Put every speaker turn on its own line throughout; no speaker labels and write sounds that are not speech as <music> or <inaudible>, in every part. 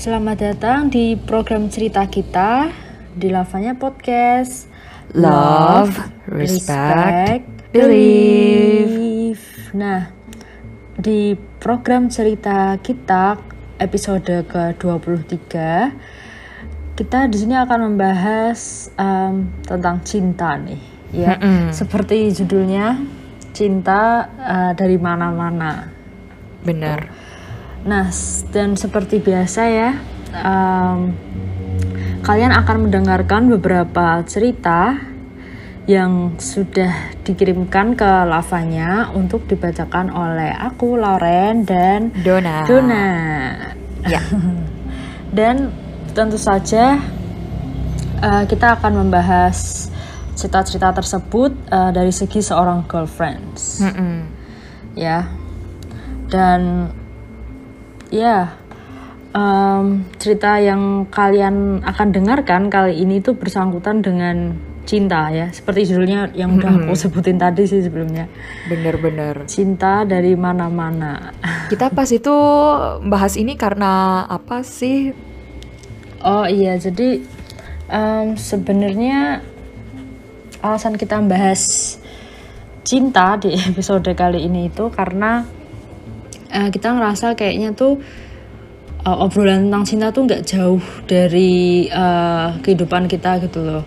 Selamat datang di program cerita kita di Lavanya Podcast.
Love, respect, believe.
Nah, di program cerita kita episode ke-23 kita di sini akan membahas um, tentang cinta nih, ya.
Mm-mm.
Seperti judulnya, cinta uh, dari mana-mana.
Benar.
Nah, dan seperti biasa ya, em, kalian akan mendengarkan beberapa cerita yang sudah dikirimkan ke lavanya untuk dibacakan oleh aku, Lauren, dan
Dona.
Dona.
Ya. <laughs>
Dan tentu saja eh, kita akan membahas cerita-cerita tersebut eh, dari segi seorang girlfriends
Mm-mm.
ya dan ya em, cerita yang kalian akan dengarkan kali ini tuh bersangkutan dengan cinta ya seperti judulnya yang udah aku sebutin tadi sih sebelumnya
Bener-bener.
cinta dari mana-mana <laughs>
Kita pas itu bahas ini karena apa sih?
oh iya jadi em, sebenarnya alasan kita bahas cinta di <laughs> episode kali ini itu karena eh, kita ngerasa kayaknya tuh eh, obrolan tentang cinta tuh nggak jauh dari eh, kehidupan kita gitu loh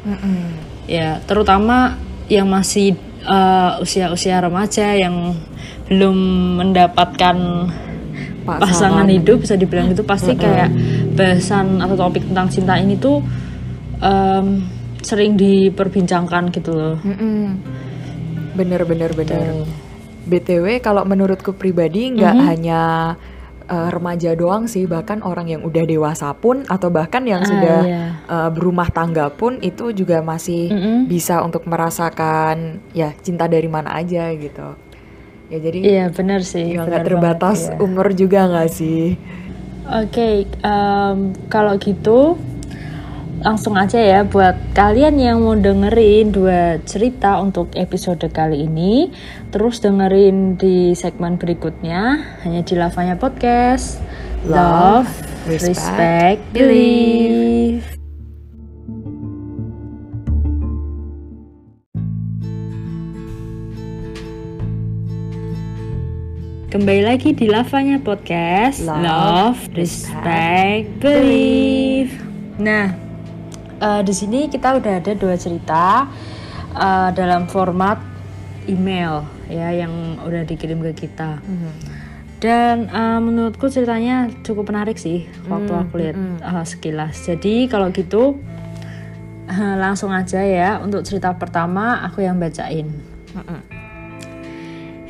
ya terutama yang masih eh, usia-usia remaja yang belum mendapatkan
Pasangan.
pasangan hidup bisa dibilang gitu pasti kayak bahasan atau topik tentang cinta ini tuh em, sering diperbincangkan gitu loh
Mm-mm. Bener-bener bener. BTW kalau menurutku pribadi nggak hanya uh, remaja doang sih, bahkan orang yang udah dewasa pun atau bahkan yang
Ah,
sudah
iya.
uh, berumah tangga pun itu juga masih
Mm-mm.
bisa untuk merasakan ya cinta dari mana aja gitu. Ya jadi
iya benar sih
ya terbatas
banget, iya.
umur juga nggak sih?
Oke, em, kalau gitu langsung aja ya buat kalian yang mau dengerin dua cerita untuk episode kali ini, terus dengerin di segmen berikutnya hanya di Lavanya Podcast. Love,
Love,
respect,
respect,
believe. Kembali lagi di Lavanya Podcast
Love,
Love, Respect, Believe Nah, eh, di sini kita udah ada dua cerita eh, dalam format email ya yang udah dikirim ke kita. Dan eh, menurutku ceritanya cukup menarik sih waktu aku lihat eh, sekilas. Jadi kalau gitu eh, langsung aja ya untuk cerita pertama aku yang bacain.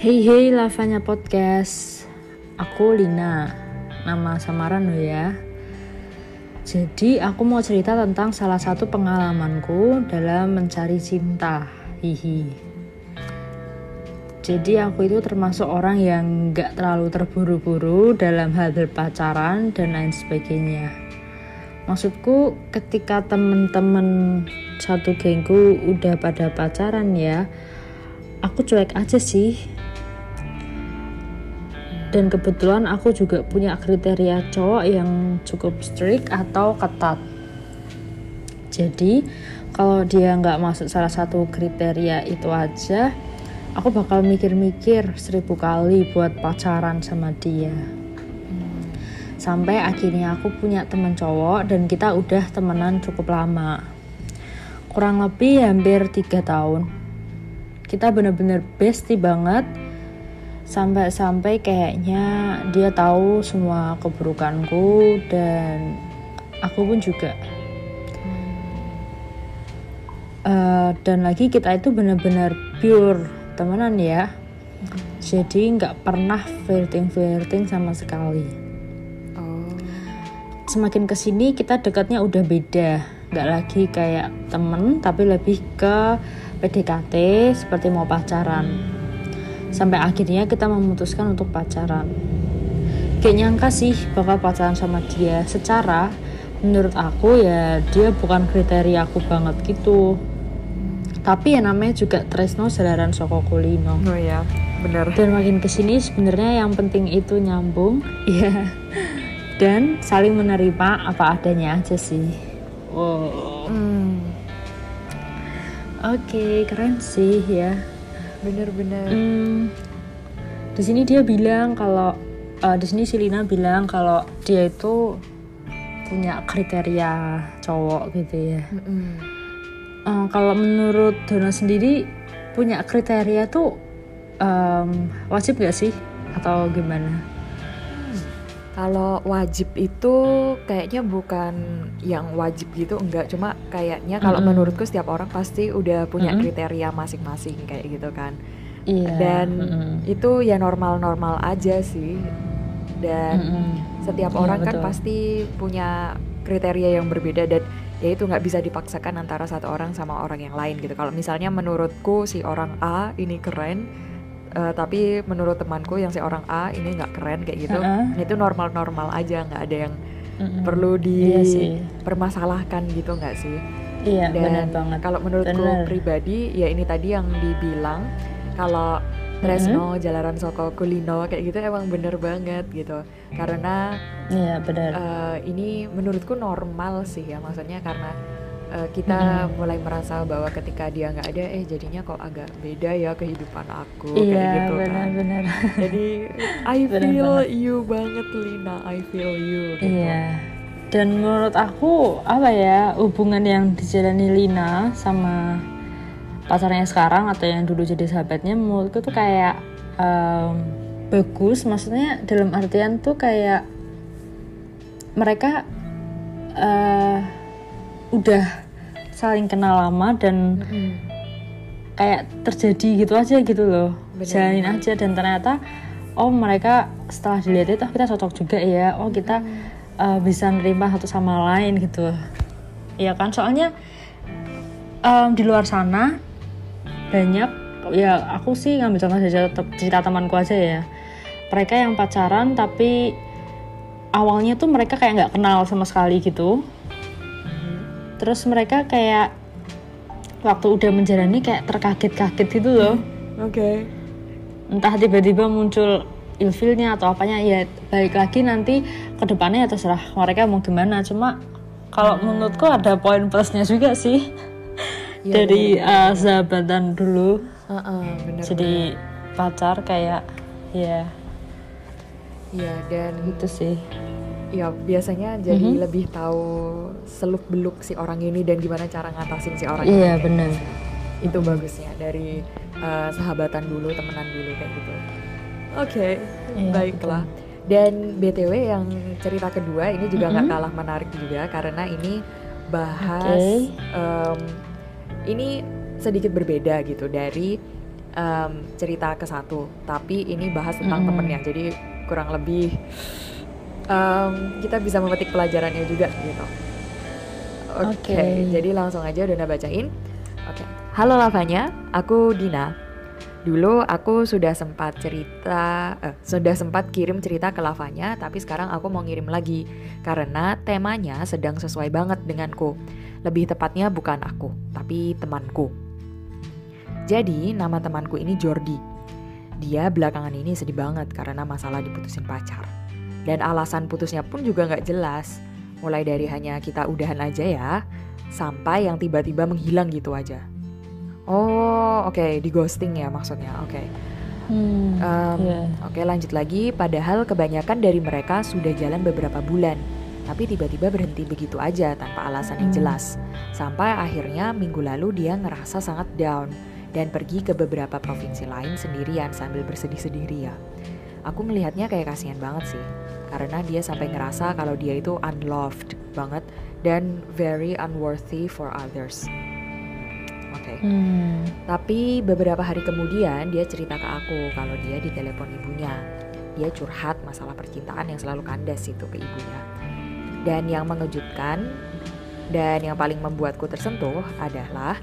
Hey hey Lavanya Podcast. Aku Lina. Nama samaran lo ya Jadi aku mau cerita tentang salah satu pengalamanku dalam mencari cinta. Hihi. Jadi aku itu termasuk orang yang gak terlalu terburu-buru dalam hal berpacaran dan lain sebagainya. Maksudku ketika temen-temen satu gengku udah pada pacaran ya Aku cuek aja sih dan kebetulan aku juga punya kriteria cowok yang cukup strict atau ketat. Jadi kalau dia nggak masuk salah satu kriteria itu aja aku bakal mikir-mikir seribu kali buat pacaran sama dia. Sampai akhirnya aku punya teman cowok dan kita udah temenan cukup lama. Kurang lebih hampir tiga tahun. Kita bener-bener bestie banget sampai-sampai kayaknya dia tahu semua keburukanku dan aku pun juga. Eh, dan lagi kita itu benar-benar pure temenan ya. Jadi nggak pernah flirting flirting sama sekali. Semakin ke sini kita dekatnya udah beda. Nggak lagi kayak temen tapi lebih ke PDKT seperti mau pacaran sampai akhirnya kita memutuskan untuk pacaran. Gak nyangka sih bakal pacaran sama dia. Secara menurut aku ya dia bukan kriteria aku banget gitu. Tapi ya namanya juga Tresno Selaran Soko Kulino.
Oh ya, bener.
dan makin ke sini sebenarnya yang penting itu nyambung <laughs> ya. Dan saling menerima apa adanya aja sih.
Wow. Hmm.
oke okay, keren sih ya
bener-bener hmm,
di sini dia bilang kalau uh, di sini Silina bilang kalau dia itu punya kriteria cowok gitu ya mm -hmm. uh, kalau menurut Dona sendiri punya kriteria tuh um, wajib gak sih atau gimana?
Kalau wajib itu kayaknya bukan yang wajib gitu, enggak. Cuma kayaknya kalau mm -hmm. menurutku setiap orang pasti udah punya mm -hmm. kriteria masing-masing kayak gitu kan. Iya. Dan mm -hmm. itu ya normal-normal aja sih. Dan mm -hmm. setiap iya, orang kan pasti punya kriteria yang berbeda dan ya itu nggak bisa dipaksakan antara satu orang sama orang yang lain gitu. Kalau misalnya menurutku si orang A ini keren, uh, tapi menurut temanku yang si orang A ini nggak keren kayak gitu uh -uh. itu normal-normal aja nggak ada yang uh -uh. perlu iya dipermasalahkan iya gitu nggak sih
iya dan banget
kalau menurutku bener. pribadi ya ini tadi yang dibilang kalau Tresno, mm-hmm. Jalaran Soko, Kulino kayak gitu emang bener banget gitu karena
iya benar
uh, ini menurutku normal sih ya maksudnya karena uh, kita hmm. mulai merasa bahwa ketika dia nggak ada eh jadinya kok agak beda ya kehidupan aku
iya,
kayak gitu
bener, kan bener. <laughs>
jadi I feel bener you banget Lina I feel you
gitu. iya dan menurut aku apa ya hubungan yang dijalani Lina sama pacarnya sekarang atau yang dulu jadi sahabatnya menurutku tuh kayak um, bagus maksudnya dalam artian tuh kayak mereka uh, udah saling kenal lama dan mm-hmm. kayak terjadi gitu aja gitu loh Bener. jalanin aja dan ternyata oh mereka setelah dilihat itu oh, kita cocok juga ya oh kita mm. uh, bisa nerima satu sama lain gitu ya kan soalnya um, di luar sana banyak ya aku sih ngambil contoh dari cerita temanku aja ya mereka yang pacaran tapi awalnya tuh mereka kayak nggak kenal sama sekali gitu terus mereka kayak waktu udah menjalani kayak terkaget-kaget gitu loh
oke okay.
entah tiba-tiba muncul ilfilnya atau apanya ya balik lagi nanti ke depannya ya terserah mereka mau gimana cuma kalau hmm. menurutku ada poin plusnya juga sih ya, dari bener, uh, sahabatan dulu
uh -uh, bener,
jadi bener. pacar kayak ya
ya dan
itu sih
ya biasanya jadi mm -hmm. lebih tahu seluk beluk si orang ini dan gimana cara ngatasin si orang
yeah,
ini.
Iya benar.
Itu bagusnya dari uh, sahabatan dulu, temenan dulu kayak gitu. Oke, okay, iya, yeah, baiklah. Betul. Dan btw yang cerita kedua ini juga nggak mm -hmm. kalah menarik juga karena ini bahas okay. um, ini sedikit berbeda gitu dari um, cerita ke satu, tapi ini bahas tentang mm -hmm. temennya. Jadi kurang lebih um, kita bisa memetik pelajarannya juga gitu. Oke, okay, okay. jadi langsung aja udah bacain. Oke, okay. halo Lavanya, aku Dina. Dulu aku sudah sempat cerita, eh, sudah sempat kirim cerita ke Lavanya, tapi sekarang aku mau ngirim lagi karena temanya sedang sesuai banget denganku. Lebih tepatnya bukan aku, tapi temanku. Jadi nama temanku ini Jordi. Dia belakangan ini sedih banget karena masalah diputusin pacar. Dan alasan putusnya pun juga nggak jelas. Mulai dari hanya kita udahan aja ya, sampai yang tiba-tiba menghilang gitu aja. Oh, oke, okay, di ghosting ya maksudnya. Oke. Okay.
Hmm, um, yeah.
Oke, okay, lanjut lagi. Padahal kebanyakan dari mereka sudah jalan beberapa bulan, tapi tiba-tiba berhenti begitu aja tanpa alasan yang hmm. jelas. Sampai akhirnya minggu lalu dia ngerasa sangat down dan pergi ke beberapa provinsi lain sendirian sambil bersedih sendiri ya aku melihatnya kayak kasihan banget sih karena dia sampai ngerasa kalau dia itu unloved banget dan very unworthy for others. Oke. Okay.
Hmm.
Tapi beberapa hari kemudian dia cerita ke aku kalau dia ditelepon ibunya. Dia curhat masalah percintaan yang selalu kandas itu ke ibunya. Dan yang mengejutkan dan yang paling membuatku tersentuh adalah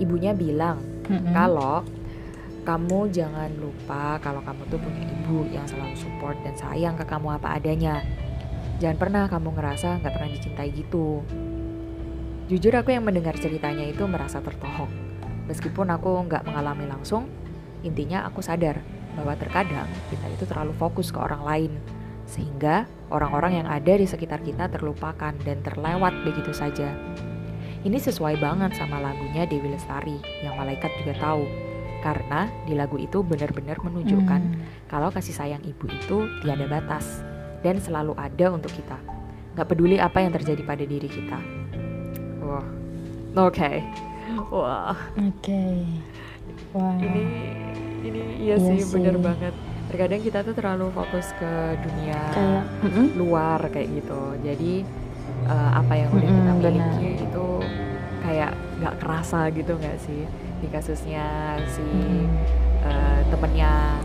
ibunya bilang mm -hmm. kalau kamu jangan lupa kalau kamu tuh punya ibu yang selalu support dan sayang ke kamu apa adanya. Jangan pernah kamu ngerasa nggak pernah dicintai gitu. Jujur aku yang mendengar ceritanya itu merasa tertohok. Meskipun aku nggak mengalami langsung, intinya aku sadar bahwa terkadang kita itu terlalu fokus ke orang lain sehingga orang-orang yang ada di sekitar kita terlupakan dan terlewat begitu saja. Ini sesuai banget sama lagunya Dewi Lestari yang malaikat juga tahu. Karena di lagu itu benar-benar menunjukkan hmm. kalau kasih sayang ibu itu tiada batas dan selalu ada untuk kita. Gak peduli apa yang terjadi pada diri kita. Wah, oke. Okay. Wah.
Oke. Okay.
Wah. Ini ini iya, iya sih, sih bener banget. Terkadang kita tuh terlalu fokus ke dunia kayak, luar kayak gitu. Jadi uh, apa yang udah kita miliki bener. itu kayak nggak kerasa gitu nggak sih di kasusnya si uh, temennya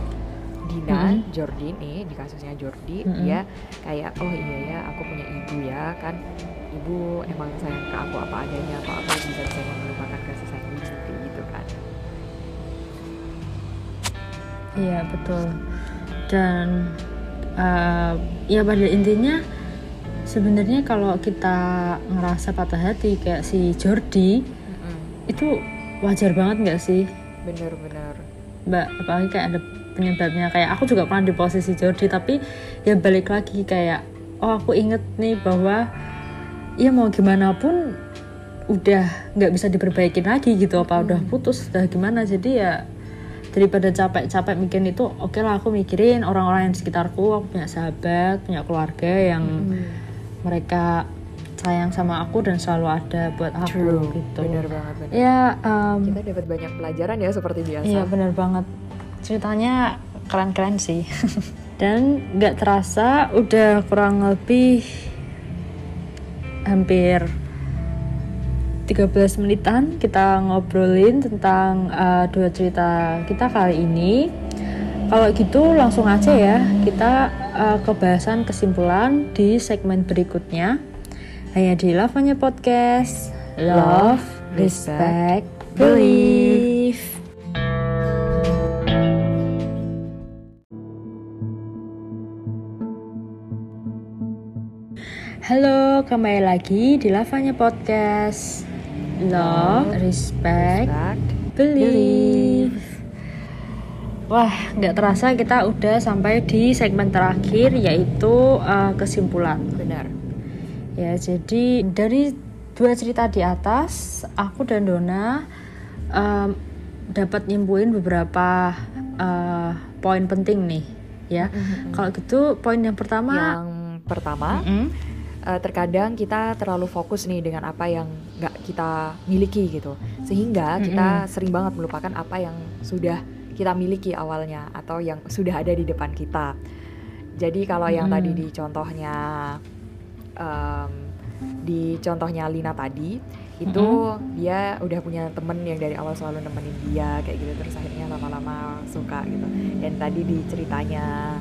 Dina mm-hmm. Jordi nih di kasusnya Jordi mm-hmm. dia kayak oh iya ya aku punya ibu ya kan ibu emang sayang ke aku apa adanya kok aku bisa bisa melupakan kasih sayang ibu gitu kan
iya betul dan uh, ya pada intinya sebenarnya kalau kita ngerasa patah hati kayak si Jordi mm-hmm. itu wajar banget nggak sih?
Bener-bener
mbak apalagi kayak ada penyebabnya. Kayak aku juga pernah di posisi Jordi tapi ya balik lagi kayak oh aku inget nih bahwa ya mau gimana pun udah nggak bisa diperbaiki lagi gitu. Apa hmm. udah putus udah gimana. Jadi ya daripada capek-capek mikirin itu oke okay lah aku mikirin orang-orang yang di sekitarku. Aku punya sahabat punya keluarga yang hmm. mereka sayang sama aku dan selalu ada buat aku True. gitu.
Bener banget. Bener.
Ya um,
kita dapat banyak pelajaran ya seperti biasa.
Iya bener banget. Ceritanya keren-keren sih. <laughs> dan nggak terasa udah kurang lebih hampir 13 menitan kita ngobrolin tentang uh, dua cerita kita kali ini. Kalau gitu langsung aja ya kita uh, kebahasan kesimpulan di segmen berikutnya. Hanya di Lavanya Podcast. Love, respect, believe. Halo, kembali lagi di Lavanya Podcast. Love, respect, respect believe. believe. Wah, nggak terasa kita udah sampai di segmen terakhir yaitu uh, kesimpulan. Ya, jadi dari dua cerita di atas, aku dan Dona um, dapat nyimpulin beberapa uh, poin penting nih, ya. Mm-hmm. Kalau gitu, poin yang pertama.
Yang pertama. Mm-hmm. Uh, terkadang kita terlalu fokus nih dengan apa yang nggak kita miliki gitu sehingga kita mm -hmm. sering banget melupakan apa yang sudah kita miliki awalnya atau yang sudah ada di depan kita. Jadi kalau yang tadi di contohnya um, di contohnya Lina tadi itu mm-hmm. dia udah punya temen yang dari awal selalu nemenin dia kayak gitu terus akhirnya lama-lama suka gitu dan tadi di ceritanya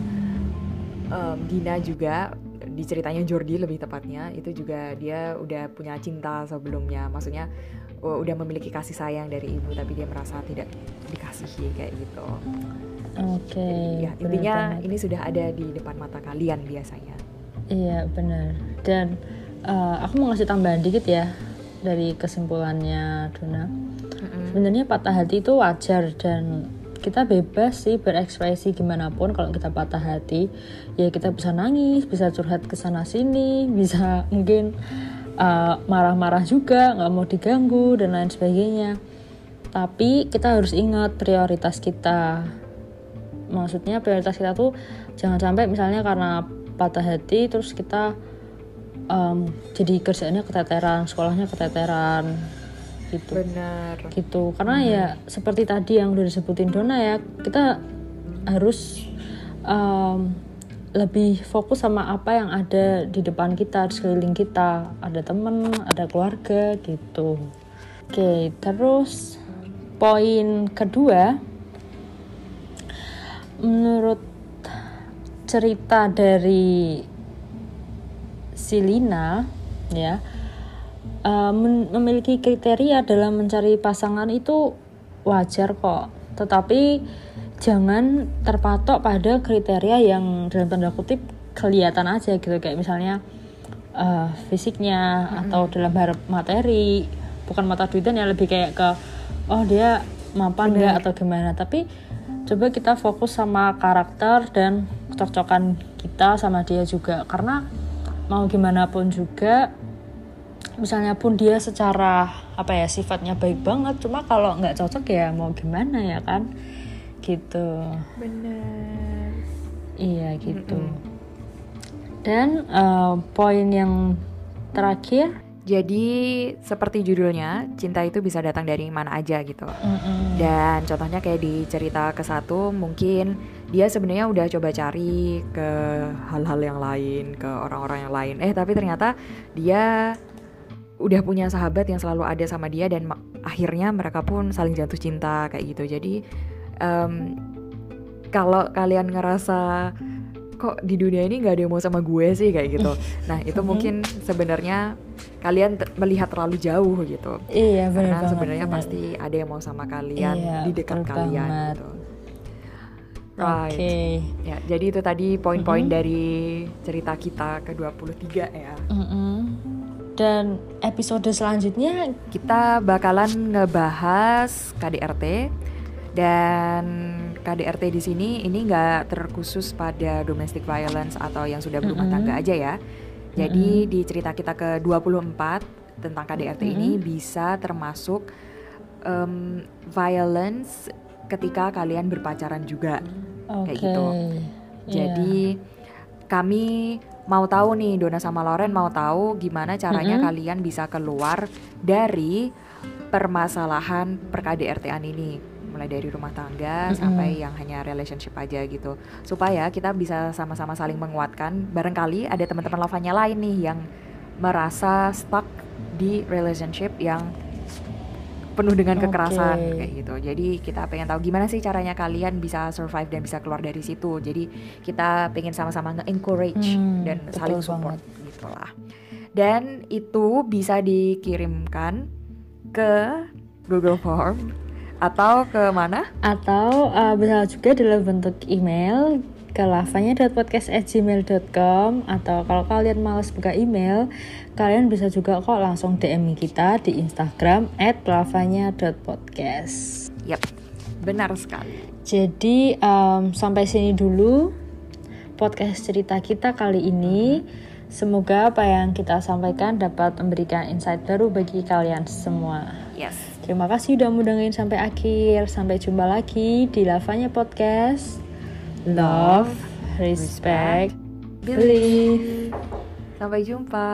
um, Dina juga di ceritanya Jordi lebih tepatnya itu juga dia udah punya cinta sebelumnya maksudnya udah memiliki kasih sayang dari ibu tapi dia merasa tidak dikasihi kayak gitu.
Oke. Okay,
ya intinya ini sudah ada di depan mata kalian biasanya.
Iya benar. Dan uh, aku mau ngasih tambahan dikit ya dari kesimpulannya Dona. Mm-hmm. Sebenarnya patah hati itu wajar dan kita bebas sih berekspresi gimana pun kalau kita patah hati ya kita bisa nangis bisa curhat ke sana sini <laughs> bisa mungkin uh, marah-marah juga nggak mau diganggu dan lain sebagainya tapi kita harus ingat prioritas kita maksudnya prioritas kita tuh jangan sampai misalnya karena patah hati terus kita um, jadi kerjaannya keteteran sekolahnya keteteran gitu
benar
gitu karena hmm. ya seperti tadi yang udah disebutin Dona ya kita harus um, lebih fokus sama apa yang ada di depan kita, di sekeliling kita. Ada temen, ada keluarga gitu. Oke, terus poin kedua, menurut cerita dari Silina, ya, uh, memiliki kriteria dalam mencari pasangan itu wajar kok. Tetapi jangan terpatok pada kriteria yang dalam tanda kutip kelihatan aja gitu kayak misalnya uh, fisiknya mm-hmm. atau dalam hal materi bukan mata duitan ya lebih kayak ke oh dia mampan nggak atau gimana tapi coba kita fokus sama karakter dan cocokan kita sama dia juga. Karena mau gimana pun juga misalnya pun dia secara apa ya sifatnya baik banget. Cuma kalau nggak cocok ya mau gimana ya kan? Gitu.
Bener.
Iya gitu. Dan uh, poin yang terakhir?
Jadi seperti judulnya, cinta itu bisa datang dari mana aja gitu.
mm-mm,
Dan contohnya kayak di cerita ke satu mungkin dia sebenarnya udah coba cari ke hal-hal yang lain, ke orang-orang yang lain. Eh tapi ternyata dia udah punya sahabat yang selalu ada sama dia dan akhirnya mereka pun saling jatuh cinta kayak gitu. Jadi em, kalau kalian ngerasa kok di dunia ini nggak ada yang mau sama gue sih kayak gitu. <laughs> Nah itu
Mhm.
mungkin sebenarnya kalian melihat terlalu jauh gitu
iya benar
karena sebenarnya
benar.
pasti ada yang mau sama kalian
Iya,
di dekat kalian
banget.
gitu.
Oke
Right. Ya, jadi itu tadi poin-poin
Mhm.
dari cerita kita ke-23 ya.
Mm-mm. dan episode selanjutnya
Kita bakalan ngebahas KDRT dan KDRT di sini ini nggak terkhusus pada domestic violence atau yang sudah berumah
Mm-mm.
tangga aja ya. Jadi di cerita kita ke-24 tentang KDRT ini bisa termasuk em, violence ketika kalian berpacaran juga.
oke
Kayak gitu.
Iya.
Jadi kami mau tahu nih Dona sama Loren mau tahu gimana caranya
Mm-mm.
kalian bisa keluar dari permasalahan per KDRT-an ini mulai dari rumah tangga
Mm-mm.
sampai yang hanya relationship aja gitu supaya kita bisa sama-sama saling menguatkan barangkali ada teman-teman lavanya lain nih yang merasa stuck di relationship yang penuh dengan kekerasan kayak gitu. Jadi kita pengen tahu gimana sih caranya kalian bisa survive dan bisa keluar dari situ. Jadi kita pengen sama-sama nge-encourage
Hmm,
dan saling support gitu lah. Dan itu bisa dikirimkan ke Google Form atau ke mana?
atau uh, bisa juga dalam bentuk email ke lavanya.podcast@gmail.com atau kalau kalian males buka email kalian bisa juga kok langsung DM kita di Instagram @lavanya.podcast
Yap, benar sekali.
jadi um, sampai sini dulu podcast cerita kita kali ini semoga apa yang kita sampaikan dapat memberikan insight baru bagi kalian semua
Yes.
Terima kasih udah mau dengerin sampai akhir. Sampai jumpa lagi di Lavanya Podcast. Love, respect, believe.
Sampai jumpa.